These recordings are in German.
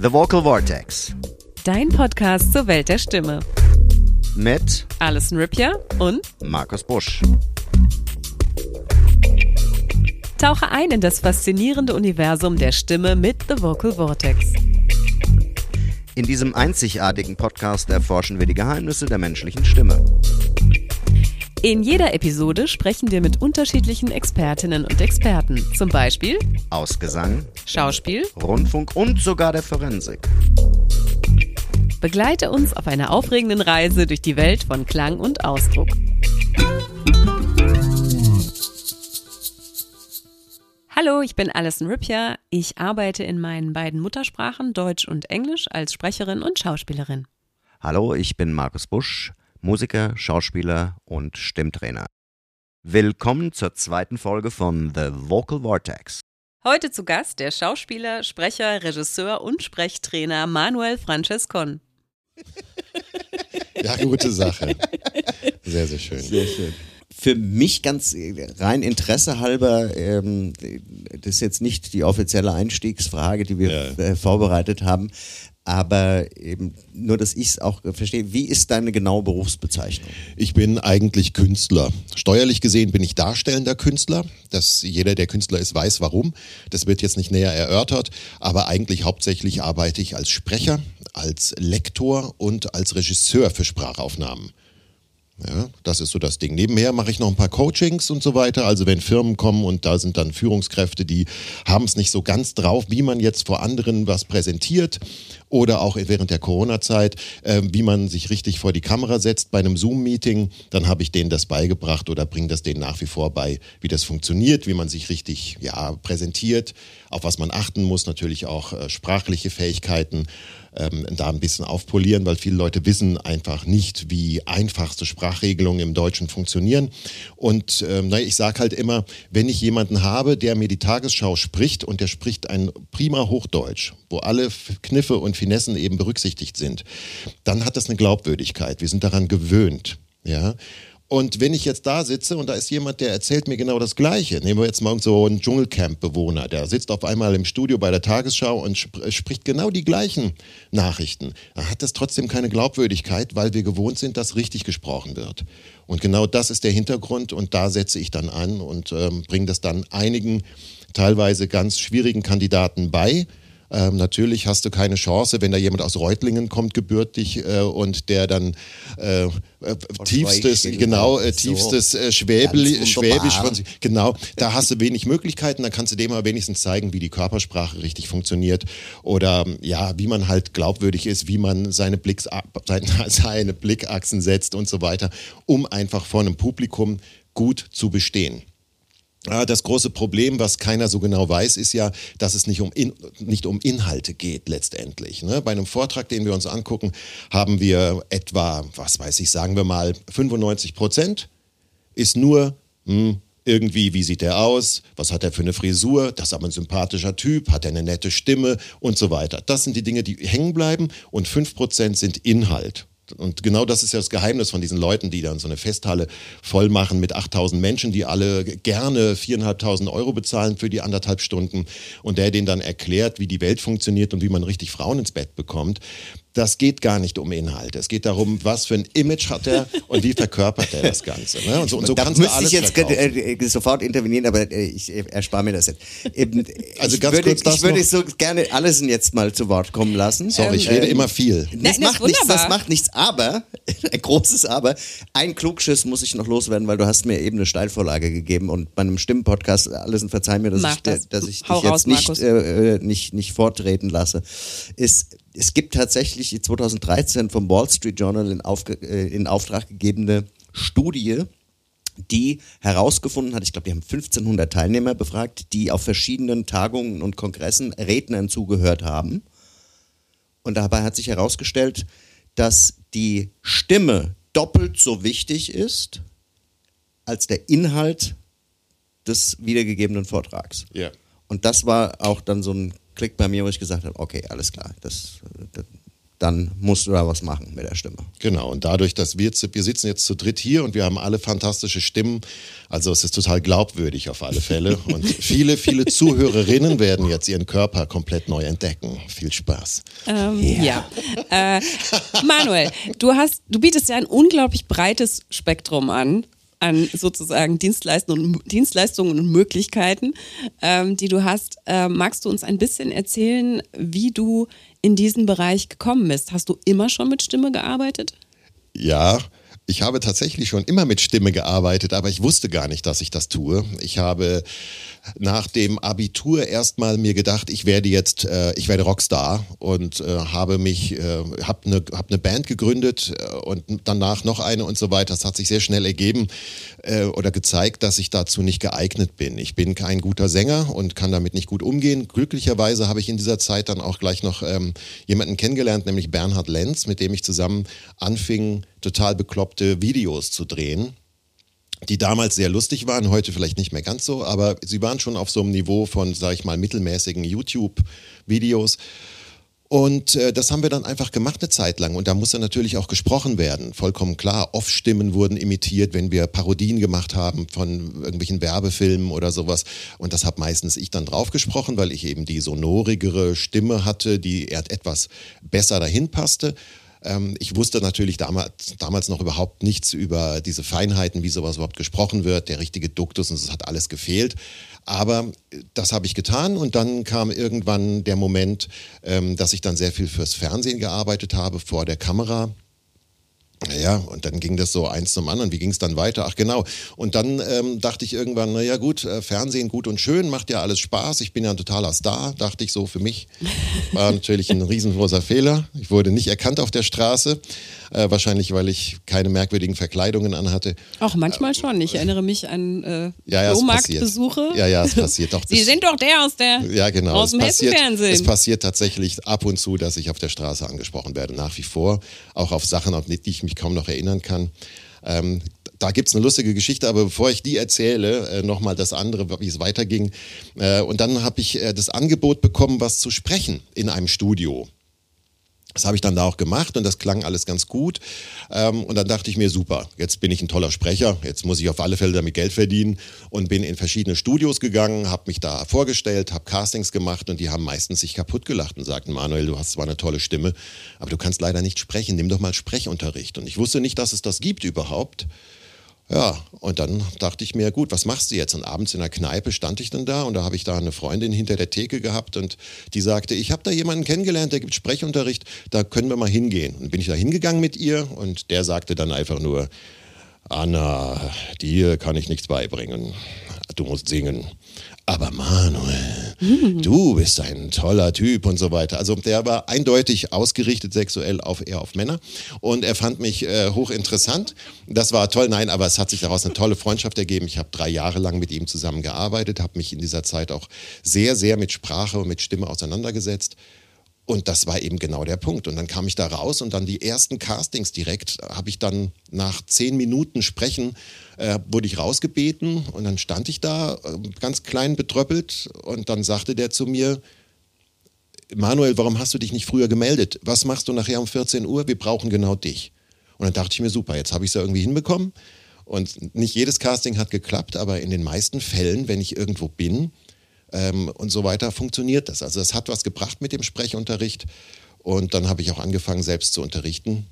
The Vocal Vortex Dein Podcast zur Welt der Stimme. mit Alison Rippier und Markus Busch. tauche ein in das faszinierende Universum der Stimme mit The Vocal Vortex. In diesem einzigartigen Podcast erforschen wir die Geheimnisse der menschlichen Stimme. In jeder Episode sprechen wir mit unterschiedlichen Expertinnen und Experten, zum Beispiel Aus Gesang, Schauspiel. Rundfunk und sogar der Forensik. Begleite uns auf einer aufregenden Reise durch die Welt von Klang und Ausdruck. Hallo, ich bin Alison Rippier. Ich arbeite in meinen beiden Muttersprachen, Deutsch und Englisch, als Sprecherin und Schauspielerin. Hallo, ich bin Markus Busch, Musiker, Schauspieler und Stimmtrainer. Willkommen zur zweiten Folge von The Vocal Vortex. Heute zu Gast der Schauspieler, Sprecher, Regisseur und Sprechtrainer Manuel Francescon. Ja, gute Sache. Sehr, sehr schön. Sehr schön. Für mich ganz äh, rein Interesse halber, ähm, das ist jetzt nicht die offizielle Einstiegsfrage, die wir Ja. äh, vorbereitet haben, aber eben nur, dass ich es auch verstehe. Wie ist deine genaue Berufsbezeichnung? Ich bin eigentlich Künstler. Steuerlich gesehen bin ich darstellender Künstler. Dass jeder, der Künstler ist, weiß warum. Das wird jetzt nicht näher erörtert. Aber eigentlich hauptsächlich arbeite ich als Sprecher, als Lektor und als Regisseur für Sprachaufnahmen. Ja, das ist so das Ding. Nebenher mache ich noch ein paar Coachings und so weiter. Also wenn Firmen kommen und da sind dann Führungskräfte, die haben es nicht so ganz drauf, wie man jetzt vor anderen was präsentiert oder auch während der Corona-Zeit, äh, wie man sich richtig vor die Kamera setzt bei einem Zoom-Meeting, dann habe ich denen das beigebracht oder bringe das denen nach wie vor bei, wie das funktioniert, wie man sich richtig ja, präsentiert, auf was man achten muss, natürlich auch äh, sprachliche Fähigkeiten ähm, da ein bisschen aufpolieren, weil viele Leute wissen einfach nicht, wie einfachste Sprachregelungen im Deutschen funktionieren. Und ähm, na, ich sage halt immer, wenn ich jemanden habe, der mir die Tagesschau spricht und der spricht ein prima Hochdeutsch, wo alle Kniffe und Finessen eben berücksichtigt sind, dann hat das eine Glaubwürdigkeit. Wir sind daran gewöhnt. Ja. Und wenn ich jetzt da sitze und da ist jemand, der erzählt mir genau das Gleiche, nehmen wir jetzt mal so einen Dschungelcamp-Bewohner, der sitzt auf einmal im Studio bei der Tagesschau und sp spricht genau die gleichen Nachrichten, dann hat das trotzdem keine Glaubwürdigkeit, weil wir gewohnt sind, dass richtig gesprochen wird. Und genau das ist der Hintergrund und da setze ich dann an und ähm, bringe das dann einigen teilweise ganz schwierigen Kandidaten bei. Ähm, natürlich hast du keine Chance, wenn da jemand aus Reutlingen kommt, gebürtig, äh, und der dann äh, äh, tiefstes, genau, äh, so. tiefstes äh, Schwäbel, Schwäbisch von sich, genau, da hast du wenig Möglichkeiten, dann kannst du dem aber wenigstens zeigen, wie die Körpersprache richtig funktioniert oder ja, wie man halt glaubwürdig ist, wie man seine, Blicks, seine Blickachsen setzt und so weiter, um einfach vor einem Publikum gut zu bestehen. Das große Problem, was keiner so genau weiß, ist ja, dass es nicht um, in, nicht um Inhalte geht letztendlich. Ne? Bei einem Vortrag, den wir uns angucken, haben wir etwa, was weiß ich, sagen wir mal 95 Prozent ist nur hm, irgendwie, wie sieht er aus, was hat er für eine Frisur, das ist aber ein sympathischer Typ, hat er eine nette Stimme und so weiter. Das sind die Dinge, die hängen bleiben und 5 Prozent sind Inhalt. Und genau das ist ja das Geheimnis von diesen Leuten, die dann so eine Festhalle voll machen mit 8000 Menschen, die alle gerne 4.500 Euro bezahlen für die anderthalb Stunden und der denen dann erklärt, wie die Welt funktioniert und wie man richtig Frauen ins Bett bekommt. Das geht gar nicht um Inhalte. Es geht darum, was für ein Image hat er und wie verkörpert er das Ganze. Ne? Und so, und so da kannst du müsste alles ich jetzt verkaufen. äh, äh, sofort intervenieren, aber äh, ich erspare mir das jetzt. Eben, Also ich ganz würde, kurz das ich würde noch. so gerne Alison jetzt mal zu Wort kommen lassen. Sorry, ich rede immer viel. Das Nein, das macht nichts, das macht nichts, aber, ein großes Aber, ein Klugschiss muss ich noch loswerden, weil du hast mir eben eine Steilvorlage gegeben und bei einem Stimmenpodcast, Alison, verzeih mir, dass Mach ich, das. dass ich dich Hau jetzt raus, nicht, Markus. äh, äh, nicht, nicht vortreten lasse, ist, es gibt tatsächlich die 2013 vom Wall Street Journal in, Aufge äh, in Auftrag gegebene Studie, die herausgefunden hat, ich glaube, die haben 1500 Teilnehmer befragt, die auf verschiedenen Tagungen und Kongressen Rednern zugehört haben. Und dabei hat sich herausgestellt, dass die Stimme doppelt so wichtig ist als der Inhalt des wiedergegebenen Vortrags. Ja. Und das war auch dann so ein Klick bei mir, wo ich gesagt habe, okay, alles klar, das, das dann musst du da was machen mit der Stimme. Genau, und dadurch, dass wir, wir sitzen jetzt zu dritt hier und wir haben alle fantastische Stimmen, also es ist total glaubwürdig auf alle Fälle. Und viele, viele Zuhörerinnen werden jetzt ihren Körper komplett neu entdecken. Viel Spaß. Ähm, ja. ja. Äh, Manuel, du hast, du bietest ja ein unglaublich breites Spektrum an an sozusagen Dienstleistungen und, Dienstleistungen und Möglichkeiten, ähm, die du hast. Ähm, magst du uns ein bisschen erzählen, wie du in diesen Bereich gekommen bist? Hast du immer schon mit Stimme gearbeitet? Ja, ich habe tatsächlich schon immer mit Stimme gearbeitet, aber ich wusste gar nicht, dass ich das tue. Ich habe nach dem Abitur erstmal mir gedacht, ich werde jetzt, äh, ich werde Rockstar und äh, habe mich, äh, habe eine hab ne Band gegründet äh, und danach noch eine und so weiter. Das hat sich sehr schnell ergeben äh, oder gezeigt, dass ich dazu nicht geeignet bin. Ich bin kein guter Sänger und kann damit nicht gut umgehen. Glücklicherweise habe ich in dieser Zeit dann auch gleich noch ähm, jemanden kennengelernt, nämlich Bernhard Lenz, mit dem ich zusammen anfing, total bekloppte Videos zu drehen die damals sehr lustig waren, heute vielleicht nicht mehr ganz so, aber sie waren schon auf so einem Niveau von, sag ich mal, mittelmäßigen YouTube-Videos. Und äh, das haben wir dann einfach gemacht eine Zeit lang. Und da musste natürlich auch gesprochen werden. Vollkommen klar. Off-Stimmen wurden imitiert, wenn wir Parodien gemacht haben von irgendwelchen Werbefilmen oder sowas. Und das habe meistens ich dann drauf gesprochen, weil ich eben die sonorigere Stimme hatte, die etwas besser dahin passte. Ähm, ich wusste natürlich damals, damals noch überhaupt nichts über diese Feinheiten, wie sowas überhaupt gesprochen wird, der richtige Duktus und es hat alles gefehlt. Aber äh, das habe ich getan und dann kam irgendwann der Moment, ähm, dass ich dann sehr viel fürs Fernsehen gearbeitet habe, vor der Kamera ja, und dann ging das so eins zum anderen. Wie ging es dann weiter? Ach genau. Und dann ähm, dachte ich irgendwann, naja gut, äh, Fernsehen gut und schön, macht ja alles Spaß. Ich bin ja ein totaler Star, dachte ich so für mich. War natürlich ein riesengroßer Fehler. Ich wurde nicht erkannt auf der Straße. Äh, wahrscheinlich, weil ich keine merkwürdigen Verkleidungen anhatte. Auch manchmal schon. Ich erinnere mich an äh, ja, ja, Flohmarktbesuche. Ja, ja, es passiert doch. Sie sind doch der aus der ja, genau. aus dem Hessenfernsehen. Es passiert tatsächlich ab und zu, dass ich auf der Straße angesprochen werde, nach wie vor. Auch auf Sachen, auf die ich mich kaum noch erinnern kann. Ähm, da gibt es eine lustige Geschichte, aber bevor ich die erzähle, äh, nochmal das andere, wie es weiterging. Äh, und dann habe ich äh, das Angebot bekommen, was zu sprechen in einem Studio. Das habe ich dann da auch gemacht und das klang alles ganz gut. Ähm, und dann dachte ich mir, super, jetzt bin ich ein toller Sprecher, jetzt muss ich auf alle Fälle damit Geld verdienen und bin in verschiedene Studios gegangen, habe mich da vorgestellt, habe Castings gemacht und die haben meistens sich kaputt gelacht und sagten, Manuel, du hast zwar eine tolle Stimme, aber du kannst leider nicht sprechen, nimm doch mal Sprechunterricht. Und ich wusste nicht, dass es das gibt überhaupt. Ja, und dann dachte ich mir, gut, was machst du jetzt? Und abends in der Kneipe stand ich dann da und da habe ich da eine Freundin hinter der Theke gehabt und die sagte, ich habe da jemanden kennengelernt, der gibt Sprechunterricht, da können wir mal hingehen. Und bin ich da hingegangen mit ihr und der sagte dann einfach nur, Anna, dir kann ich nichts beibringen. Du musst singen aber Manuel, mhm. du bist ein toller Typ und so weiter. Also der war eindeutig ausgerichtet sexuell auf eher auf Männer und er fand mich äh, hochinteressant. Das war toll, nein, aber es hat sich daraus eine tolle Freundschaft ergeben. Ich habe drei Jahre lang mit ihm zusammengearbeitet, habe mich in dieser Zeit auch sehr, sehr mit Sprache und mit Stimme auseinandergesetzt. Und das war eben genau der Punkt. Und dann kam ich da raus und dann die ersten Castings direkt habe ich dann nach zehn Minuten Sprechen äh, wurde ich rausgebeten und dann stand ich da äh, ganz klein betröppelt und dann sagte der zu mir, Manuel, warum hast du dich nicht früher gemeldet? Was machst du nachher um 14 Uhr? Wir brauchen genau dich. Und dann dachte ich mir, super, jetzt habe ich es ja irgendwie hinbekommen. Und nicht jedes Casting hat geklappt, aber in den meisten Fällen, wenn ich irgendwo bin, ähm, und so weiter funktioniert das. Also es hat was gebracht mit dem Sprechunterricht und dann habe ich auch angefangen, selbst zu unterrichten.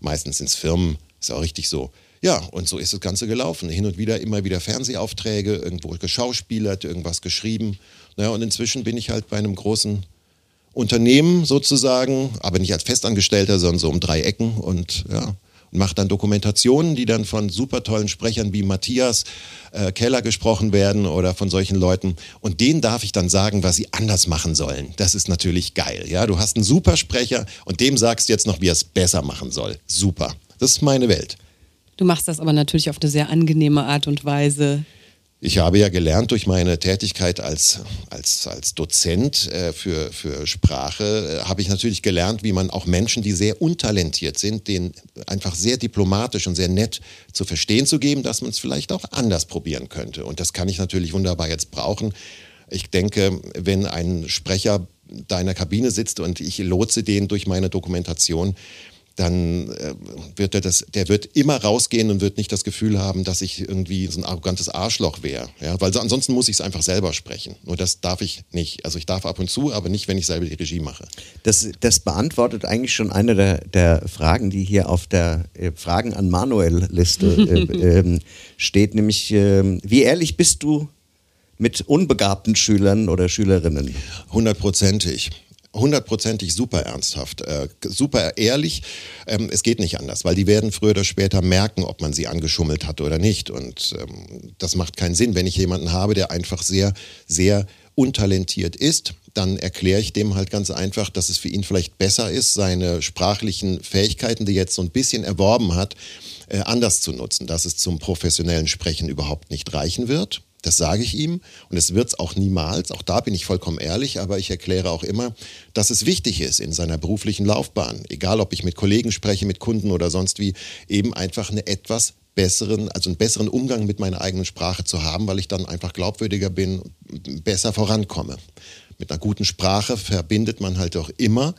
Meistens ins Firmen, ist auch richtig so. Ja, und so ist das Ganze gelaufen. Hin und wieder immer wieder Fernsehaufträge, irgendwo geschauspielert, irgendwas geschrieben. Naja, und inzwischen bin ich halt bei einem großen Unternehmen sozusagen, aber nicht als Festangestellter, sondern so um drei Ecken und ja, macht dann Dokumentationen, die dann von super tollen Sprechern wie Matthias äh, Keller gesprochen werden oder von solchen Leuten. Und denen darf ich dann sagen, was sie anders machen sollen. Das ist natürlich geil. Ja, du hast einen super Sprecher und dem sagst jetzt noch, wie er es besser machen soll. Super. Das ist meine Welt. Du machst das aber natürlich auf eine sehr angenehme Art und Weise. Ich habe ja gelernt durch meine Tätigkeit als, als, als Dozent äh, für, für Sprache, äh, habe ich natürlich gelernt, wie man auch Menschen, die sehr untalentiert sind, denen einfach sehr diplomatisch und sehr nett zu verstehen zu geben, dass man es vielleicht auch anders probieren könnte. Und das kann ich natürlich wunderbar jetzt brauchen Ich denke, wenn ein Sprecher da in der Kabine sitzt und ich lotse den durch meine Dokumentation, dann äh, wird er das, der wird immer rausgehen und wird nicht das Gefühl haben, dass ich irgendwie so ein arrogantes Arschloch wäre. Ja? Weil so, ansonsten muss ich es einfach selber sprechen. Nur das darf ich nicht. Also ich darf ab und zu, aber nicht, wenn ich selber die Regie mache. Das, das beantwortet eigentlich schon eine der, der Fragen, die hier auf der äh, Fragen an Manuel-Liste äh, ähm, steht, nämlich ähm, wie ehrlich bist du mit unbegabten Schülern oder Schülerinnen? Hundertprozentig hundertprozentig super ernsthaft, äh, super ehrlich. Ähm, es geht nicht anders, weil die werden früher oder später merken, ob man sie angeschummelt hat oder nicht. Und ähm, das macht keinen Sinn, wenn ich jemanden habe, der einfach sehr, sehr untalentiert ist, dann erkläre ich dem halt ganz einfach, dass es für ihn vielleicht besser ist, seine sprachlichen Fähigkeiten, die er jetzt so ein bisschen erworben hat, äh, anders zu nutzen, dass es zum professionellen Sprechen überhaupt nicht reichen wird das sage ich ihm und es wird es auch niemals. Auch da bin ich vollkommen ehrlich, aber ich erkläre auch immer, dass es wichtig ist in seiner beruflichen Laufbahn, egal ob ich mit Kollegen spreche, mit Kunden oder sonst wie, eben einfach eine etwas besseren, also einen besseren Umgang mit meiner eigenen Sprache zu haben, weil ich dann einfach glaubwürdiger bin, besser vorankomme. Mit einer guten Sprache verbindet man halt auch immer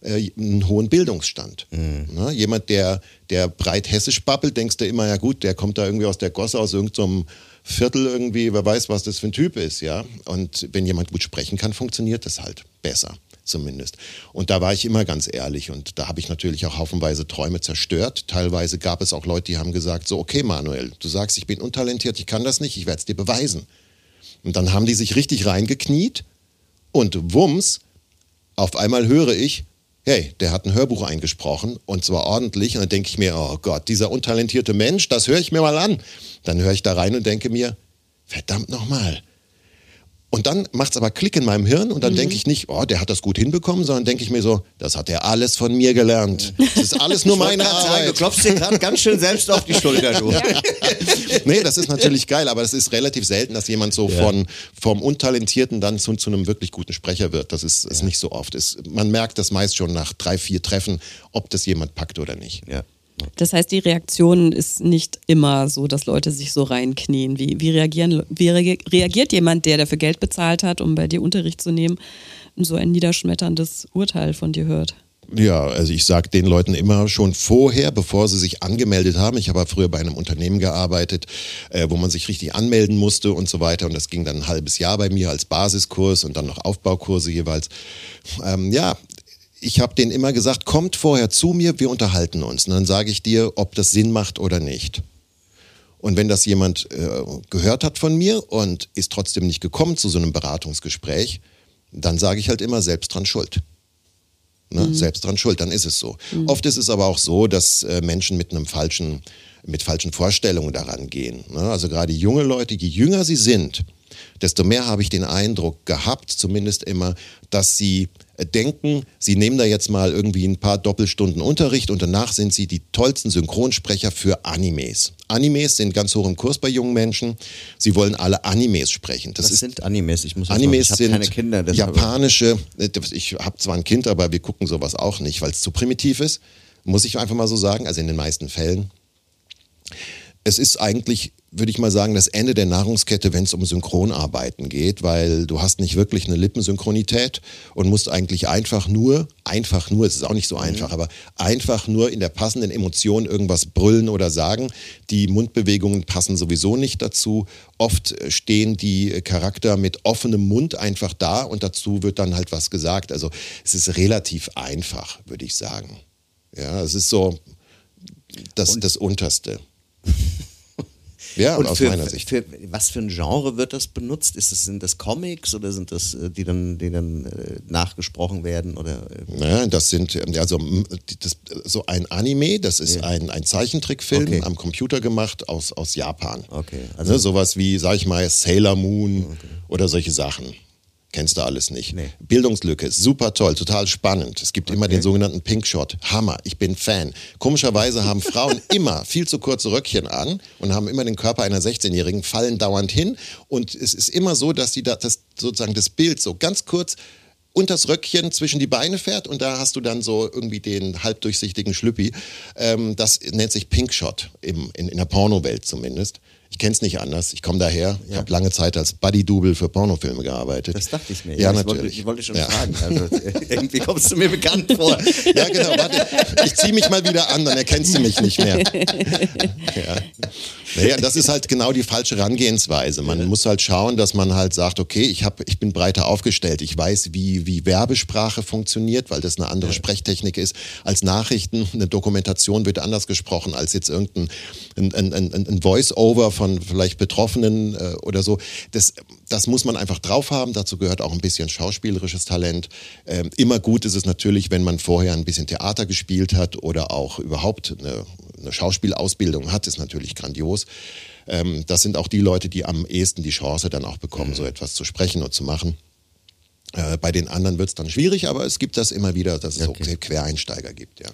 äh, einen hohen Bildungsstand. Mhm. Ne? Jemand, der, der breit hessisch babbelt, denkst du immer, ja gut, der kommt da irgendwie aus der Gosse, aus irgendeinem so Viertel irgendwie, wer weiß, was das für ein Typ ist, ja. Und wenn jemand gut sprechen kann, funktioniert das halt besser zumindest. Und da war ich immer ganz ehrlich und da habe ich natürlich auch haufenweise Träume zerstört. Teilweise gab es auch Leute, die haben gesagt, so, okay Manuel, du sagst, ich bin untalentiert, ich kann das nicht, ich werde es dir beweisen. Und dann haben die sich richtig reingekniet und wumms, auf einmal höre ich, hey, der hat ein Hörbuch eingesprochen und zwar ordentlich. Und dann denke ich mir, oh Gott, dieser untalentierte Mensch, das höre ich mir mal an. Dann höre ich da rein und denke mir, verdammt nochmal, und dann macht es aber Klick in meinem Hirn und dann mhm. denke ich nicht, oh, der hat das gut hinbekommen, sondern denke ich mir so, das hat er alles von mir gelernt. Das ist alles nur meine Arbeit. Sagen, du klopfst dir gerade ganz schön selbst auf die Schulter, du. Ja. nee, das ist natürlich geil, aber es ist relativ selten, dass jemand so ja. von, vom Untalentierten dann zu, zu, einem wirklich guten Sprecher wird. Das ist, ist ja. nicht so oft. Es, man merkt das meist schon nach drei, vier Treffen, ob das jemand packt oder nicht. Ja. Das heißt, die Reaktion ist nicht immer so, dass Leute sich so reinknien. Wie, wie, reagieren, wie reagiert jemand, der dafür Geld bezahlt hat, um bei dir Unterricht zu nehmen, und so ein niederschmetterndes Urteil von dir hört? Ja, also ich sage den Leuten immer schon vorher, bevor sie sich angemeldet haben. Ich habe früher bei einem Unternehmen gearbeitet, äh, wo man sich richtig anmelden musste und so weiter. Und das ging dann ein halbes Jahr bei mir als Basiskurs und dann noch Aufbaukurse jeweils. Ähm, ja, ich habe denen immer gesagt, kommt vorher zu mir, wir unterhalten uns. Und dann sage ich dir, ob das Sinn macht oder nicht. Und wenn das jemand äh, gehört hat von mir und ist trotzdem nicht gekommen zu so einem Beratungsgespräch, dann sage ich halt immer selbst dran schuld. Ne? Mhm. Selbst dran schuld, dann ist es so. Mhm. Oft ist es aber auch so, dass äh, Menschen mit einem falschen, mit falschen Vorstellungen daran gehen. Ne? Also gerade junge Leute, je jünger sie sind, desto mehr habe ich den Eindruck gehabt, zumindest immer, dass sie denken, sie nehmen da jetzt mal irgendwie ein paar Doppelstunden Unterricht und danach sind sie die tollsten Synchronsprecher für Animes. Animes sind ganz hoch im Kurs bei jungen Menschen. Sie wollen alle Animes sprechen. Das Was sind Animes? Ich muss Animes sagen, ich sind keine Kinder, japanische. Ich habe zwar ein Kind, aber wir gucken sowas auch nicht, weil es zu primitiv ist. Muss ich einfach mal so sagen. Also in den meisten Fällen. Es ist eigentlich würde ich mal sagen, das Ende der Nahrungskette, wenn es um Synchronarbeiten geht, weil du hast nicht wirklich eine Lippensynchronität und musst eigentlich einfach nur, einfach nur, es ist auch nicht so einfach, mhm. aber einfach nur in der passenden Emotion irgendwas brüllen oder sagen. Die Mundbewegungen passen sowieso nicht dazu. Oft stehen die Charakter mit offenem Mund einfach da und dazu wird dann halt was gesagt. Also es ist relativ einfach, würde ich sagen. Ja, es ist so das, das Unterste. Ja, und aus für, meiner Sicht. Für, was für ein Genre wird das benutzt? Ist das, sind das Comics oder sind das, äh, die dann, die dann äh, nachgesprochen werden? Oder, äh? Ja, das sind also das, so ein Anime, das ist ja. ein, ein Zeichentrickfilm okay. am Computer gemacht aus, aus Japan. Okay. Also ne, sowas wie, sag ich mal, Sailor Moon okay. oder solche Sachen. Kennst du alles nicht. Nee. Bildungslücke, super toll, total spannend. Es gibt okay. immer den sogenannten Pink Shot. Hammer, ich bin Fan. Komischerweise haben Frauen immer viel zu kurze Röckchen an und haben immer den Körper einer 16-Jährigen, fallen dauernd hin. Und es ist immer so, dass sie da, das, sozusagen das Bild so ganz kurz unters Röckchen zwischen die Beine fährt und da hast du dann so irgendwie den halbdurchsichtigen Schlüppi. Ähm, das nennt sich Pink Shot im, in, in der Pornowelt zumindest. Ich kenne es nicht anders. Ich komme daher. Ich habe lange Zeit als Buddy-Double für Pornofilme gearbeitet. Das dachte ich mir. Ja, ich natürlich. Wollte, ich wollte schon Ja. fragen. Also, irgendwie kommst du mir bekannt vor. Ja, genau. Warte, ich ziehe mich mal wieder an, dann erkennst du mich nicht mehr. Ja. Naja, das ist halt genau die falsche Herangehensweise. Man muss halt schauen, dass man halt sagt, okay, ich, hab, ich bin breiter aufgestellt. Ich weiß, wie, wie Werbesprache funktioniert, weil das eine andere Sprechtechnik ist als Nachrichten. Eine Dokumentation wird anders gesprochen als jetzt irgendein ein, ein, ein, ein Voice-Over von vielleicht Betroffenen äh, oder so. Das, das muss man einfach drauf haben. Dazu gehört auch ein bisschen schauspielerisches Talent. Ähm, immer gut ist es natürlich, wenn man vorher ein bisschen Theater gespielt hat oder auch überhaupt eine, eine Schauspielausbildung hat, ist natürlich grandios. Ähm, das sind auch die Leute, die am ehesten die Chance dann auch bekommen, so etwas zu sprechen und zu machen. Äh, bei den anderen wird es dann schwierig, aber es gibt das immer wieder, dass es Okay. so Quereinsteiger gibt, ja.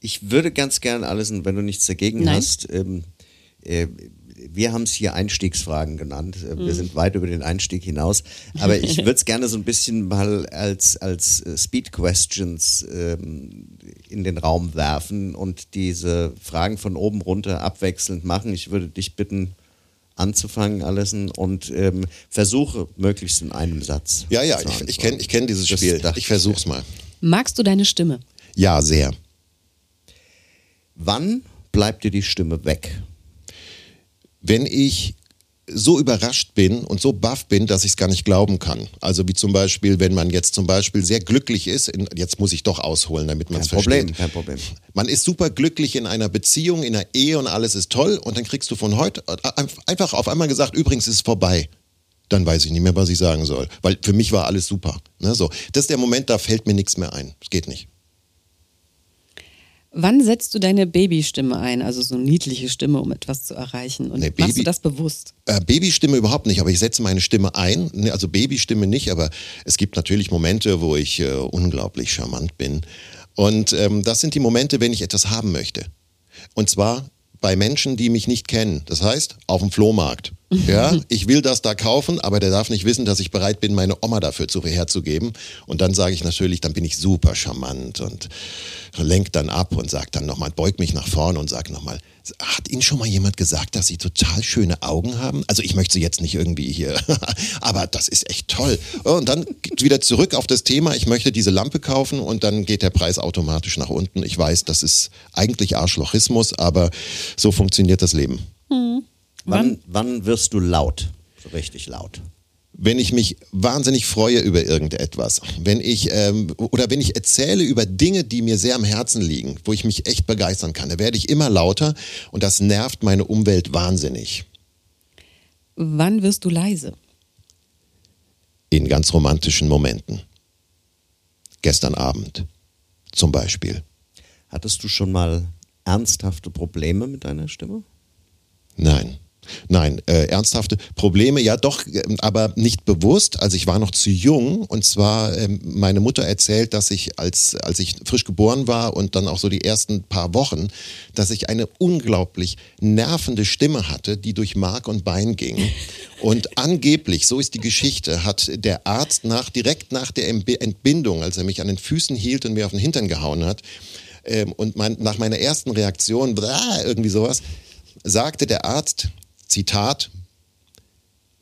Ich würde ganz gern, Alison, wenn du nichts dagegen Nein. hast, ähm, äh, wir haben es hier Einstiegsfragen genannt. Äh, Mhm. Wir sind weit über den Einstieg hinaus. Aber ich würde es gerne so ein bisschen mal als, als äh, Speed Questions ähm, in den Raum werfen und diese Fragen von oben runter abwechselnd machen. Ich würde dich bitten, anzufangen, Alison, und ähm, versuche möglichst in einem Satz. Ja, ja, ich, ich kenne ich kenn dieses Das Spiel. Ich versuch's mal. Magst du deine Stimme? Ja, sehr. Wann bleibt dir die Stimme weg? Wenn ich so überrascht bin und so baff bin, dass ich es gar nicht glauben kann. Also wie zum Beispiel, wenn man jetzt zum Beispiel sehr glücklich ist, in, jetzt muss ich doch ausholen, damit man es versteht. kein Problem. Man ist super glücklich in einer Beziehung, in einer Ehe und alles ist toll und dann kriegst du von heute äh, einfach auf einmal gesagt, übrigens ist es vorbei. Dann weiß ich nicht mehr, was ich sagen soll. Weil für mich war alles super. Ne, so. Das ist der Moment, da fällt mir nichts mehr ein. Es geht nicht. Wann setzt du deine Babystimme ein, also so eine niedliche Stimme, um etwas zu erreichen? Und Nee, machst Baby- du das bewusst? Äh, Babystimme überhaupt nicht, aber ich setze meine Stimme ein. Also Babystimme nicht, aber es gibt natürlich Momente, wo ich äh, unglaublich charmant bin. Und ähm, das sind die Momente, wenn ich etwas haben möchte. Und zwar bei Menschen, die mich nicht kennen. Das heißt, auf dem Flohmarkt. Ja, ich will das da kaufen, aber der darf nicht wissen, dass ich bereit bin, meine Oma dafür zu, herzugeben. Und dann sage ich natürlich, dann bin ich super charmant und lenk dann ab und sag dann nochmal, beug mich nach vorne und sag nochmal, hat Ihnen schon mal jemand gesagt, dass Sie total schöne Augen haben? Also ich möchte sie jetzt nicht irgendwie hier, aber das ist echt toll. Und dann geht wieder zurück auf das Thema, ich möchte diese Lampe kaufen und dann geht der Preis automatisch nach unten. Ich weiß, das ist eigentlich Arschlochismus, aber so funktioniert das Leben. Wann, wann wirst du laut? So richtig laut. wenn ich mich wahnsinnig freue über irgendetwas, wenn ich ähm, oder wenn ich erzähle über Dinge, die mir sehr am Herzen liegen, wo ich mich echt begeistern kann, da werde ich immer lauter und das nervt meine Umwelt wahnsinnig. Wann wirst du leise? In ganz romantischen Momenten. Gestern Abend zum Beispiel. Hattest du schon mal ernsthafte Probleme mit deiner Stimme? Nein. Nein, äh, ernsthafte Probleme, ja doch, ähm, aber nicht bewusst. Also ich war noch zu jung und zwar ähm, meine Mutter erzählt, dass ich als als ich frisch geboren war und dann auch so die ersten paar Wochen, dass ich eine unglaublich nervende Stimme hatte, die durch Mark und Bein ging. Und angeblich, so ist die Geschichte, hat der Arzt nach direkt nach der Entbi- Entbindung, als er mich an den Füßen hielt und mir auf den Hintern gehauen hat, ähm, und mein, nach meiner ersten Reaktion, irgendwie sowas, sagte der Arzt, Zitat,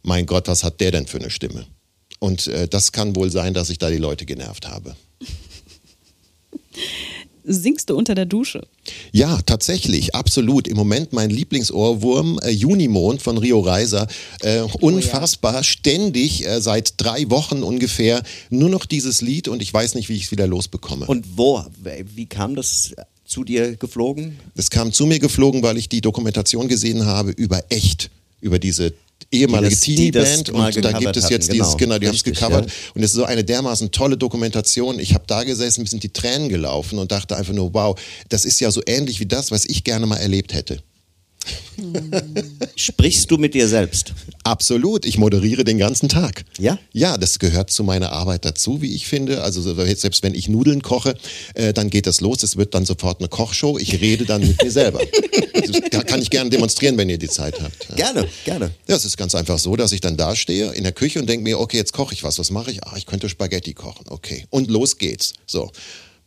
mein Gott, was hat der denn für eine Stimme? Und äh, das kann wohl sein, dass ich da die Leute genervt habe. Singst du unter der Dusche? Ja, tatsächlich, absolut. Im Moment mein Lieblingsohrwurm, äh, Junimond von Rio Reiser. Äh, unfassbar, ständig, äh, seit drei Wochen ungefähr, nur noch dieses Lied und ich weiß nicht, wie ich es wieder losbekomme. Und wo, wie kam das zu dir geflogen? Es kam zu mir geflogen, weil ich die Dokumentation gesehen habe über echt, über diese ehemalige das- das Teenie-Band und da gibt es jetzt hatten, dieses, genau. genau, die haben es gecovert ja. und es ist so eine dermaßen tolle Dokumentation. Ich habe da gesessen, mir sind die Tränen gelaufen und dachte einfach nur, wow, das ist ja so ähnlich wie das, was ich gerne mal erlebt hätte. Sprichst du mit dir selbst? Absolut, ich moderiere den ganzen Tag. Ja? Ja, das gehört zu meiner Arbeit dazu, wie ich finde. Also so- selbst wenn ich Nudeln koche, äh, dann geht das los. Es wird dann sofort eine Kochshow. Ich rede dann mit mir selber. Das kann ich gerne demonstrieren, wenn ihr die Zeit habt. Ja. Gerne, gerne. Ja, es ist ganz einfach so, dass ich dann da stehe in der Küche und denke mir, okay, jetzt koche ich was. Was mache ich? Ah, ich könnte Spaghetti kochen. Okay. Und los geht's. So.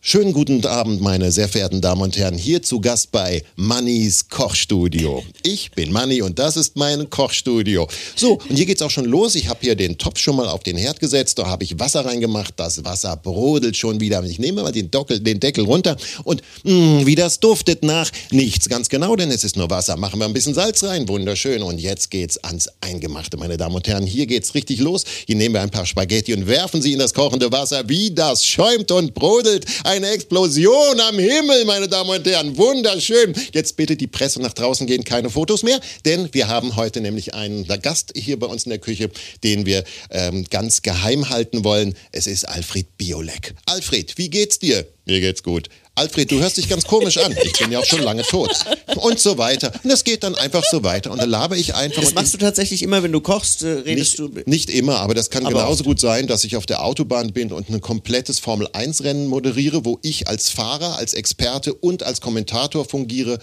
Schönen guten Abend, meine sehr verehrten Damen und Herren. Hier zu Gast bei Mannys Kochstudio. Ich bin Manny und das ist mein Kochstudio. So, und hier geht's auch schon los. Ich habe hier den Topf schon mal auf den Herd gesetzt. Da habe ich Wasser reingemacht. Das Wasser brodelt schon wieder. Ich nehme mal den, Dockel, den Deckel runter und mh, wie das duftet nach nichts. Ganz genau, denn es ist nur Wasser. Machen wir ein bisschen Salz rein. Wunderschön. Und jetzt geht's ans Eingemachte, meine Damen und Herren. Hier geht's richtig los. Hier nehmen wir ein paar Spaghetti und werfen sie in das kochende Wasser. Wie das schäumt und brodelt. Ein eine Explosion am Himmel, meine Damen und Herren. Wunderschön. Jetzt bitte die Presse nach draußen gehen, keine Fotos mehr, denn wir haben heute nämlich einen Gast hier bei uns in der Küche, den wir ähm, ganz geheim halten wollen. Es ist Alfred Biolek. Alfred, wie geht's dir? Mir geht's gut. Alfred, du hörst dich ganz komisch an. Ich bin ja auch schon lange tot. Und so weiter. Und das geht dann einfach so weiter. Und dann laber ich einfach. Das machst du tatsächlich immer, wenn du kochst, äh, redest nicht, du. Nicht immer, aber das kann Aber genauso oft. gut sein, dass ich auf der Autobahn bin und ein komplettes Formel-1-Rennen moderiere, wo ich als Fahrer, als Experte und als Kommentator fungiere.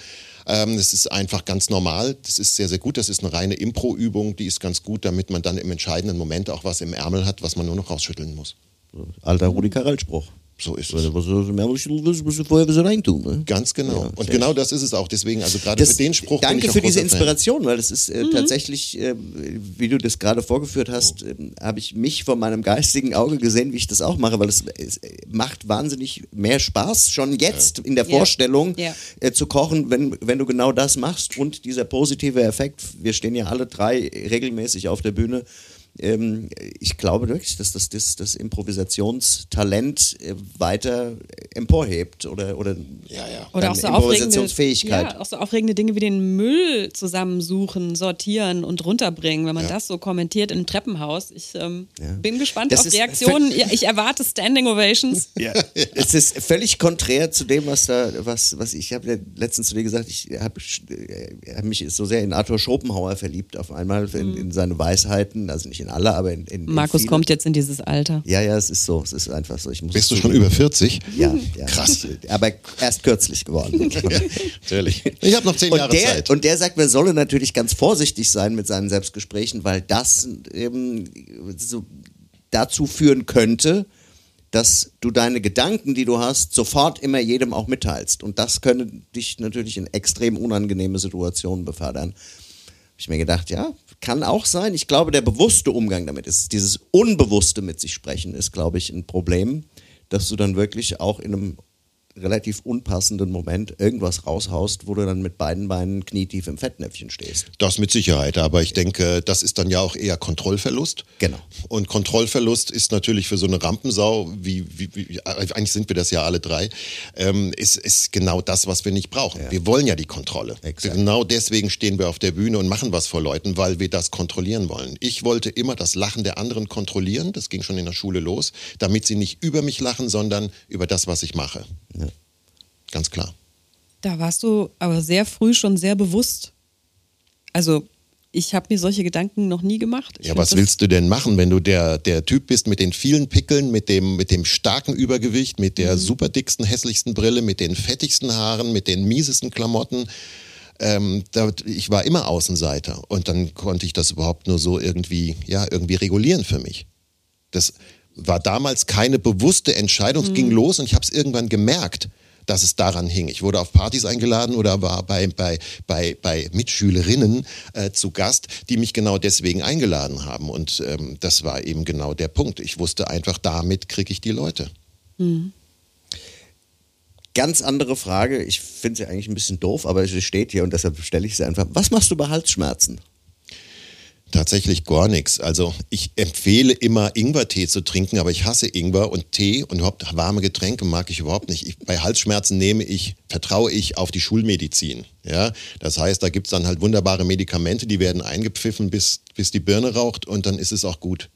Ähm, das ist einfach ganz normal. Das ist sehr, sehr gut. Das ist eine reine Impro-Übung. Die ist ganz gut, damit man dann im entscheidenden Moment auch was im Ärmel hat, was man nur noch rausschütteln muss. Alter Rudi Carell-Spruch. So ist es. Was musst du vorher was reintun, ne? Ganz genau. Ja, und genau das ist es auch. Deswegen, also gerade für den Spruch bin danke ich auch für diese Fan. Inspiration, weil das ist äh, tatsächlich, äh, wie du das gerade vorgeführt hast, äh, habe ich mich vor meinem geistigen Auge gesehen, wie ich das auch mache, weil es, es macht wahnsinnig mehr Spaß, schon jetzt in der Ja. Vorstellung Ja. Äh, zu kochen, wenn, wenn du genau das machst und dieser positive Effekt, wir stehen ja alle drei regelmäßig auf der Bühne. Ähm, ich glaube wirklich, dass das das, das Improvisationstalent äh, weiter emporhebt oder, oder, Ja, ja. Oder dann auch so aufregende, Improvisationsfähigkeit. ja, auch so aufregende Dinge wie den Müll zusammensuchen, sortieren und runterbringen. Wenn man das so kommentiert im Treppenhaus. Ich ähm, bin gespannt Das auf Reaktionen. Ja, ich erwarte Standing Ovations. Es ist völlig konträr zu dem, was da, was, was ich habe ja letztens zu dir gesagt, ich habe hab mich so sehr in Arthur Schopenhauer verliebt auf einmal, in, in seine Weisheiten, also nicht in alle, aber in, in in Markus viele. kommt jetzt in dieses Alter. Ja, ja, es ist so, es ist einfach so. Ich muss Bist du schon über 40? Ja, ja. Krass. Aber erst kürzlich geworden. Natürlich. Ich habe noch zehn Und Jahre der, Zeit. und der sagt, man solle natürlich ganz vorsichtig sein mit seinen Selbstgesprächen, weil das eben so dazu führen könnte, dass du deine Gedanken, die du hast, sofort immer jedem auch mitteilst. Und das könnte dich natürlich in extrem unangenehme Situationen befördern. Habe ich mir gedacht, ja, kann auch sein. Ich glaube, der bewusste Umgang damit ist, dieses Unbewusste mit sich sprechen, ist, glaube ich, ein Problem, dass du dann wirklich auch in einem relativ unpassenden Moment irgendwas raushaust, wo du dann mit beiden Beinen knietief im Fettnäpfchen stehst. Das mit Sicherheit, aber ich denke, das ist dann ja auch eher Kontrollverlust. Genau. Und Kontrollverlust ist natürlich für so eine Rampensau, wie, wie, wie eigentlich sind wir das ja alle drei, ähm, ist, ist genau das, was wir nicht brauchen. Wir wollen ja die Kontrolle. Exakt. Genau deswegen stehen wir auf der Bühne und machen was vor Leuten, weil wir das kontrollieren wollen. Ich wollte immer das Lachen der anderen kontrollieren, das ging schon in der Schule los, damit sie nicht über mich lachen, sondern über das, was ich mache. Ganz klar. Da warst du aber sehr früh schon sehr bewusst. Also, ich habe mir solche Gedanken noch nie gemacht. Ich Ja, was willst du denn machen, wenn du der, der Typ bist mit den vielen Pickeln, mit dem, mit dem starken Übergewicht, mit der super dicksten, hässlichsten Brille, mit den fettigsten Haaren, mit den miesesten Klamotten? Ähm, da, ich war immer Außenseiter und dann konnte ich das überhaupt nur so irgendwie, ja, irgendwie regulieren für mich. Das war damals keine bewusste Entscheidung. Es ging los und ich habe es irgendwann gemerkt, dass es daran hing. Ich wurde auf Partys eingeladen oder war bei, bei, bei, bei Mitschülerinnen äh, zu Gast, die mich genau deswegen eingeladen haben. Und ähm, das war eben genau der Punkt. Ich wusste einfach, damit kriege ich die Leute. Ganz andere Frage, ich finde sie eigentlich ein bisschen doof, aber sie steht hier und deshalb stelle ich sie einfach. Was machst du bei Halsschmerzen? Tatsächlich gar nichts. Also ich empfehle immer Ingwertee zu trinken, aber ich hasse Ingwer und Tee und überhaupt warme Getränke mag ich überhaupt nicht. Ich, bei Halsschmerzen nehme ich, vertraue ich auf die Schulmedizin. Ja, das heißt, da gibt es dann halt wunderbare Medikamente, die werden eingepfiffen, bis, bis die Birne raucht und dann ist es auch gut.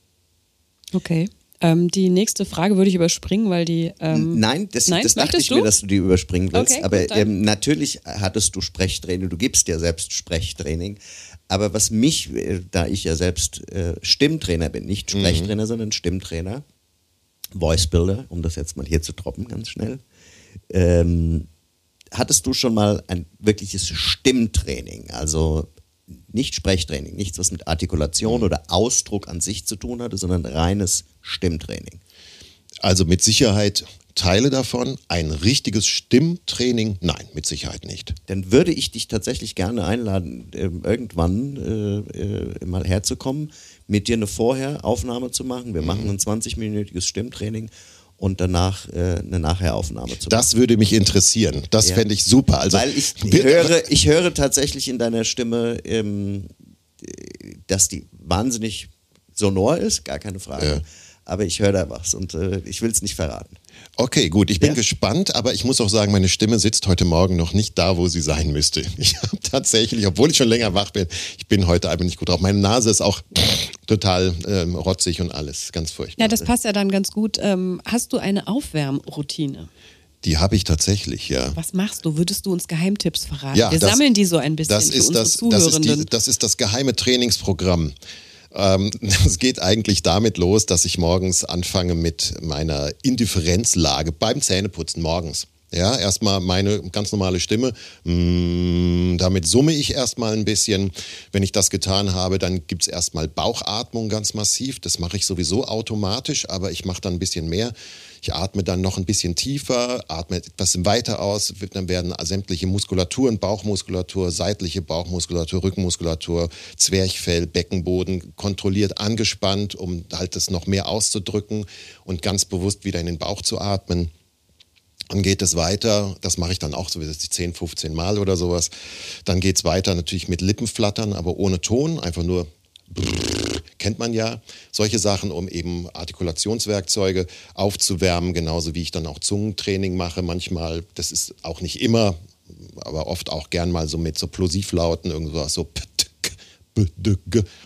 Okay. Ähm, die nächste Frage würde ich überspringen, weil die. Ähm, Nein, das, Nein, das dachte ich du? mir, dass du die überspringen willst. Okay, aber gut, ähm, natürlich hattest du Sprechtraining, du gibst ja selbst Sprechtraining. Aber was mich, da ich ja selbst äh, Stimmtrainer bin, nicht Mhm. Sprechtrainer, sondern Stimmtrainer, Voice Builder, um das jetzt mal hier zu droppen, ganz schnell. Ähm, hattest du schon mal ein wirkliches Stimmtraining? Also nicht Sprechtraining, nichts, was mit Artikulation oder Ausdruck an sich zu tun hatte, sondern reines Stimmtraining. Also mit Sicherheit Teile davon. Ein richtiges Stimmtraining? Nein, mit Sicherheit nicht. Dann würde ich dich tatsächlich gerne einladen, ähm, irgendwann äh, äh, mal herzukommen, mit dir eine Vorher-Aufnahme zu machen. Wir machen ein 20-minütiges Stimmtraining und danach äh, eine Nachheraufnahme zu machen. Das würde mich interessieren. Das Ja. fände ich super. Also, Weil ich höre, ich höre tatsächlich in deiner Stimme, ähm, dass die wahnsinnig sonor ist, gar keine Frage. Ja. Aber ich höre da was und äh, ich will es nicht verraten. Okay, gut, ich bin Ja. gespannt, aber ich muss auch sagen, meine Stimme sitzt heute Morgen noch nicht da, wo sie sein müsste. Ich habe tatsächlich, obwohl ich schon länger wach bin, ich bin heute einfach nicht gut drauf. Meine Nase ist auch total ähm, rotzig und alles, ganz furchtbar. Ja, das passt ja dann ganz gut. Ähm, hast du eine Aufwärmroutine? Die habe ich tatsächlich, ja. Was machst du? Würdest du uns Geheimtipps verraten? Ja, Wir das- sammeln die so ein bisschen Das für ist unsere das, das, ist die, das ist das geheime Trainingsprogramm. Ähm, Es geht eigentlich damit los, dass ich morgens anfange mit meiner Indifferenzlage beim Zähneputzen morgens. Ja, erstmal meine ganz normale Stimme. Mm, damit summe ich erstmal ein bisschen. Wenn ich das getan habe, dann gibt es erstmal Bauchatmung ganz massiv. Das mache ich sowieso automatisch, aber ich mache dann ein bisschen mehr. Ich atme dann noch ein bisschen tiefer, atme etwas weiter aus, dann werden sämtliche Muskulaturen, Bauchmuskulatur, seitliche Bauchmuskulatur, Rückenmuskulatur, Zwerchfell, Beckenboden kontrolliert angespannt, um halt das noch mehr auszudrücken und ganz bewusst wieder in den Bauch zu atmen. Dann geht es weiter, das mache ich dann auch so wie das die 10, 15 Mal oder sowas. Dann geht es weiter natürlich mit Lippenflattern, aber ohne Ton, einfach nur brrr, kennt man ja. Solche Sachen, um eben Artikulationswerkzeuge aufzuwärmen, genauso wie ich dann auch Zungentraining mache manchmal. Das ist auch nicht immer, aber oft auch gern mal so mit so Plosivlauten, irgendwas so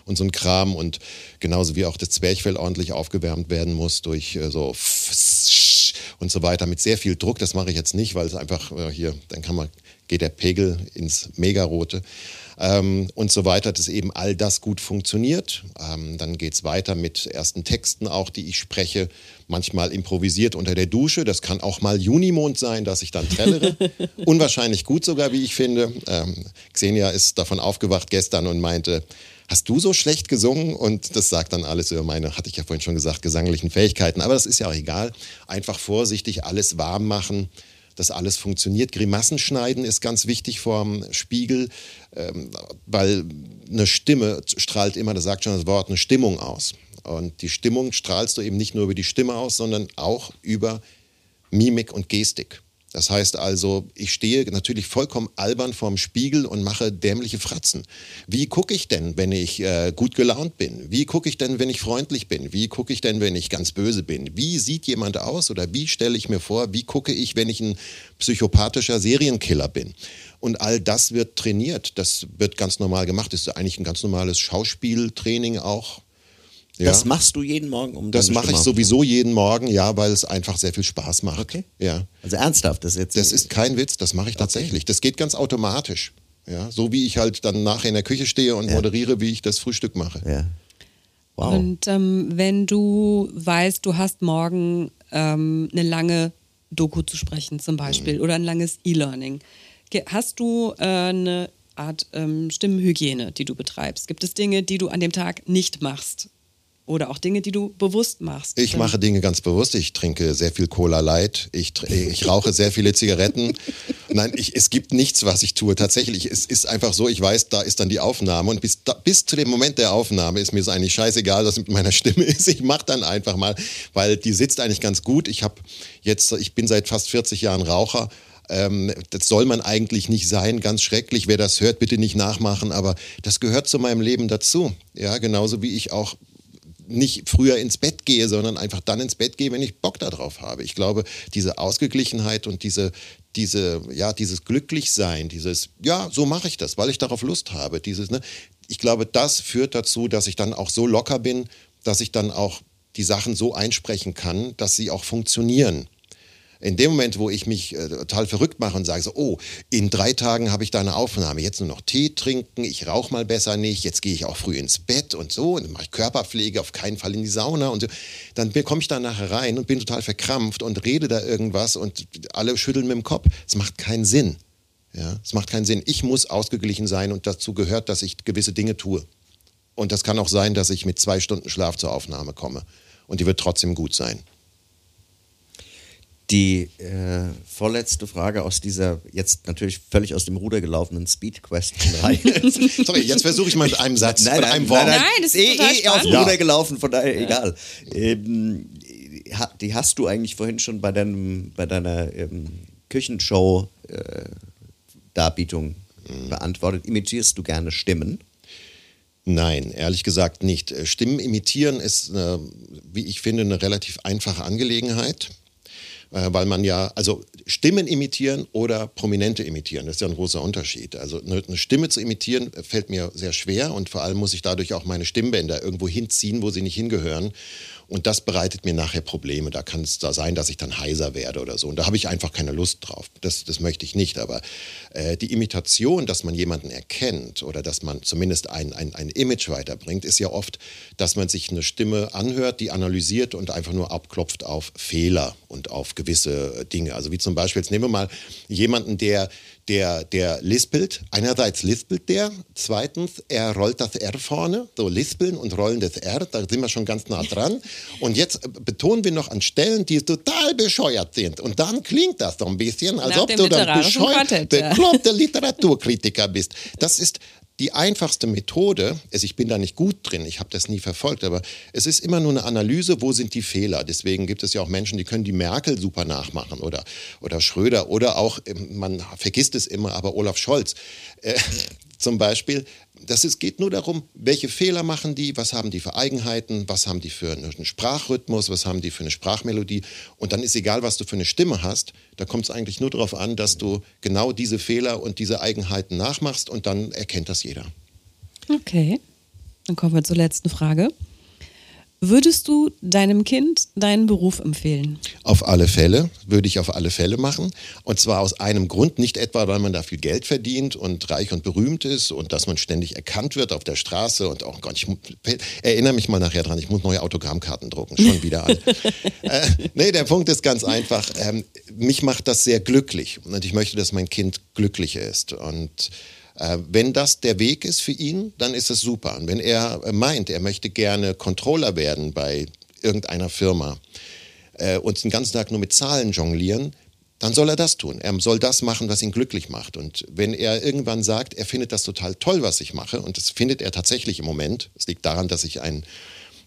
und so ein Kram und genauso wie auch das Zwerchfell ordentlich aufgewärmt werden muss durch äh, so und so weiter mit sehr viel Druck. Das mache ich jetzt nicht, weil es einfach äh, hier, dann kann man, geht der Pegel ins Megarote ähm, und so weiter, dass eben all das gut funktioniert. Ähm, dann geht es weiter mit ersten Texten auch, die ich spreche, manchmal improvisiert unter der Dusche. Das kann auch mal Junimond sein, dass ich dann trällere. Unwahrscheinlich gut sogar, wie ich finde. Ähm, Xenia ist davon aufgewacht gestern und meinte, Hast du so schlecht gesungen? Und das sagt dann alles über meine, hatte ich ja vorhin schon gesagt, gesanglichen Fähigkeiten. Aber das ist ja auch egal. Einfach vorsichtig alles warm machen, dass alles funktioniert. Grimassen schneiden ist ganz wichtig vorm Spiegel, ähm, weil eine Stimme strahlt immer, das sagt schon das Wort, eine Stimmung aus. Und die Stimmung strahlst du eben nicht nur über die Stimme aus, sondern auch über Mimik und Gestik. Das heißt also, ich stehe natürlich vollkommen albern vorm Spiegel und mache dämliche Fratzen. Wie gucke ich denn, wenn ich äh, gut gelaunt bin? Wie gucke ich denn, wenn ich freundlich bin? Wie gucke ich denn, wenn ich ganz böse bin? Wie sieht jemand aus oder wie stelle ich mir vor, wie gucke ich, wenn ich ein psychopathischer Serienkiller bin? Und all das wird trainiert. Das wird ganz normal gemacht. Das ist eigentlich ein ganz normales Schauspieltraining auch. Ja. Das machst du jeden Morgen, um Das mache ich sowieso jeden Morgen, ja, weil es einfach sehr viel Spaß macht. Okay. Ja. Also ernsthaft, das ist jetzt. Das ist kein Witz, das mache ich tatsächlich. Das geht ganz automatisch. Ja, so wie ich halt dann nachher in der Küche stehe und moderiere, wie ich das Frühstück mache. Ja. Wow. Und ähm, wenn du weißt, du hast morgen ähm, eine lange Doku zu sprechen zum Beispiel oder ein langes E-Learning, hast du äh, eine Art ähm, Stimmenhygiene, die du betreibst? Gibt es Dinge, die du an dem Tag nicht machst? Oder auch Dinge, die du bewusst machst? Ich mache Dinge ganz bewusst. Ich trinke sehr viel Cola Light. Ich, tr- ich rauche sehr viele Zigaretten. Nein, ich, es gibt nichts, was ich tue. Tatsächlich, es ist einfach so, ich weiß, da ist dann die Aufnahme. Und bis, da, bis zu dem Moment der Aufnahme ist mir es eigentlich scheißegal, was mit meiner Stimme ist. Ich mache dann einfach mal, weil die sitzt eigentlich ganz gut. Ich habe jetzt, ich bin seit fast 40 Jahren Raucher. Ähm, das soll man eigentlich nicht sein, ganz schrecklich. Wer das hört, bitte nicht nachmachen, aber das gehört zu meinem Leben dazu. Ja, genauso wie ich auch nicht früher ins Bett gehe, sondern einfach dann ins Bett gehe, wenn ich Bock darauf habe. Ich glaube, diese Ausgeglichenheit und diese, diese, ja, dieses Glücklichsein, dieses, ja, so mache ich das, weil ich darauf Lust habe. Dieses, ne, ich glaube, das führt dazu, dass ich dann auch so locker bin, dass ich dann auch die Sachen so einsprechen kann, dass sie auch funktionieren. In dem Moment, wo ich mich äh, total verrückt mache und sage so, oh, in drei Tagen habe ich da eine Aufnahme, jetzt nur noch Tee trinken, ich rauche mal besser nicht, jetzt gehe ich auch früh ins Bett und so, und mache Körperpflege, auf keinen Fall in die Sauna und so, dann komme ich da nachher rein und bin total verkrampft und rede da irgendwas und alle schütteln mit dem Kopf. Es macht keinen Sinn. Ja, es macht keinen Sinn. Ich muss ausgeglichen sein und dazu gehört, dass ich gewisse Dinge tue. Und das kann auch sein, dass ich mit zwei Stunden Schlaf zur Aufnahme komme. Und die wird trotzdem gut sein. Die äh, vorletzte Frage aus dieser jetzt natürlich völlig aus dem Ruder gelaufenen Speed Question-Reihe. Sorry, jetzt versuche ich mal mit einem Satz, Nein, mit nein, einem Wort. Nein, das ist eh, total eh aus dem. Ruder gelaufen, von daher egal. Ähm, die hast du eigentlich vorhin schon bei, deinem, bei deiner ähm, Küchenshow-Darbietung Mhm. beantwortet. Imitierst du gerne Stimmen? Nein, ehrlich gesagt nicht. Äh, Stimmen imitieren ist, äh, wie ich finde, eine relativ einfache Angelegenheit, äh, weil man ja, also Stimmen imitieren oder Prominente imitieren, das ist ja ein großer Unterschied. Also eine eine Stimme zu imitieren äh, fällt mir sehr schwer und vor allem muss ich dadurch auch meine Stimmbänder irgendwo hinziehen, wo sie nicht hingehören. Und das bereitet mir nachher Probleme. Da kann es da sein, dass ich dann heiser werde oder so. Und da habe ich einfach keine Lust drauf. Das, das möchte ich nicht. Aber äh, die Imitation, dass man jemanden erkennt oder dass man zumindest ein, ein, ein Image weiterbringt, ist ja oft, dass man sich eine Stimme anhört, die analysiert und einfach nur abklopft auf Fehler und auf gewisse Dinge. Also wie zum Beispiel, jetzt nehmen wir mal jemanden, der, der, der lispelt. Einerseits lispelt der, zweitens, er rollt das R vorne, so lispeln und rollen das R, da sind wir schon ganz nah dran. Und jetzt betonen wir noch an Stellen, die total bescheuert sind. Und dann klingt das so ein bisschen, als Nach ob du dann bescheuert, Quartett, ja. bekloppter Literaturkritiker bist. Das ist die einfachste Methode, also ich bin da nicht gut drin, ich habe das nie verfolgt, aber es ist immer nur eine Analyse, wo sind die Fehler. Deswegen gibt es ja auch Menschen, die können die Merkel super nachmachen oder, oder Schröder oder auch, ähm, man vergisst es immer, aber Olaf Scholz äh, zum Beispiel. Das ist, geht nur darum, welche Fehler machen die, was haben die für Eigenheiten, was haben die für einen Sprachrhythmus, was haben die für eine Sprachmelodie. Und dann ist egal, was du für eine Stimme hast, da kommt es eigentlich nur darauf an, dass du genau diese Fehler und diese Eigenheiten nachmachst und dann erkennt das jeder. Okay, dann kommen wir zur letzten Frage. Würdest du deinem Kind deinen Beruf empfehlen? Auf alle Fälle, würde ich auf alle Fälle machen. Und zwar aus einem Grund, nicht etwa, weil man da viel Geld verdient und reich und berühmt ist und dass man ständig erkannt wird auf der Straße und auch Gott, ich erinnere mich mal nachher dran, ich muss neue Autogrammkarten drucken, schon wieder an. äh, nee, der Punkt ist ganz einfach, ähm, mich macht das sehr glücklich und ich möchte, dass mein Kind glücklich ist und wenn das der Weg ist für ihn, dann ist es super. Und wenn er äh, meint, er möchte gerne Controller werden bei irgendeiner Firma äh, und den ganzen Tag nur mit Zahlen jonglieren, dann soll er das tun. Er soll das machen, was ihn glücklich macht. Und wenn er irgendwann sagt, er findet das total toll, was ich mache, und das findet er tatsächlich im Moment, es liegt daran, dass ich ein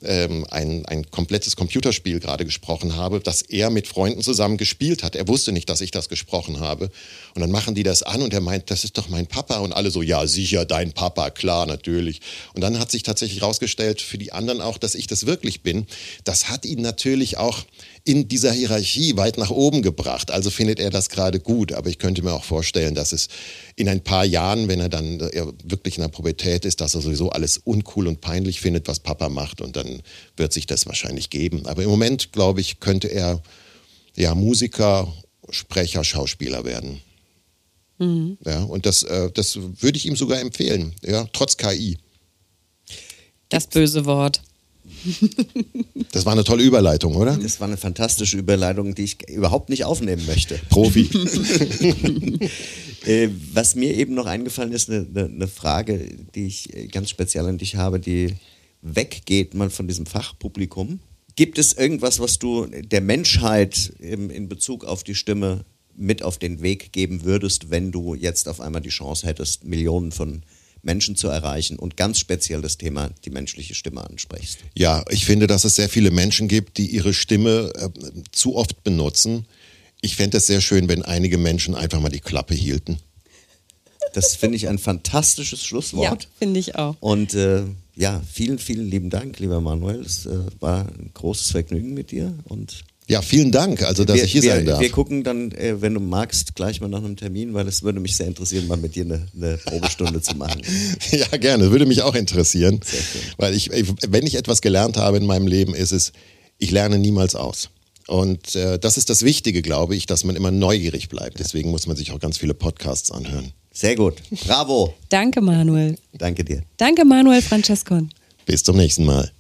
ähm, ein, ein komplettes Computerspiel gerade gesprochen habe, das er mit Freunden zusammen gespielt hat. Er wusste nicht, dass ich das gesprochen habe. Und dann machen die das an und er meint, das ist doch mein Papa. Und alle so, ja, sicher, dein Papa, klar, natürlich. Und dann hat sich tatsächlich herausgestellt, für die anderen auch, dass ich das wirklich bin. Das hat ihn natürlich auch in dieser Hierarchie weit nach oben gebracht. Also findet er das gerade gut. Aber ich könnte mir auch vorstellen, dass es in ein paar Jahren, wenn er dann äh, wirklich in der Pubertät ist, dass er sowieso alles uncool und peinlich findet, was Papa macht. Und dann wird sich das wahrscheinlich geben. Aber im Moment, glaube ich, könnte er ja Musiker, Sprecher, Schauspieler werden. Ja, und das, äh, das würde ich ihm sogar empfehlen, ja, trotz KI. Das böse Wort. Das war eine tolle Überleitung, oder? Das war eine fantastische Überleitung, die ich überhaupt nicht aufnehmen möchte. Profi. Äh, was mir eben noch eingefallen ist, eine, eine, Frage, die ich äh, ganz speziell an dich habe, die weggeht mal von diesem Fachpublikum. Gibt es irgendwas, was du der Menschheit in Bezug auf die Stimme mit auf den Weg geben würdest, wenn du jetzt auf einmal die Chance hättest, Millionen von Menschen zu erreichen und ganz speziell das Thema die menschliche Stimme ansprichst? Ja, ich finde, dass es sehr viele Menschen gibt, die ihre Stimme äh, zu oft benutzen. Ich fände es sehr schön, wenn einige Menschen einfach mal die Klappe hielten. Das finde ich ein fantastisches Schlusswort. Ja, finde ich auch. Und äh, ja, vielen, vielen lieben Dank, lieber Manuel. Es äh, war ein großes Vergnügen mit dir. Und Ja, vielen Dank, also dass wir, ich hier wir, sein darf. wir gucken dann, äh, wenn du magst, gleich mal nach einem Termin, weil es würde mich sehr interessieren, mal mit dir eine, eine Probestunde zu machen. Ja, gerne. Würde mich auch interessieren. Sehr schön. Weil ich, ich- wenn ich etwas gelernt habe in meinem Leben, ist es, ich lerne niemals aus. Und äh, das ist das Wichtige, glaube ich, dass man immer neugierig bleibt. Deswegen muss man sich auch ganz viele Podcasts anhören. Sehr gut. Bravo. Danke, Manuel. Danke dir. Danke, Manuel Francescon. Bis zum nächsten Mal.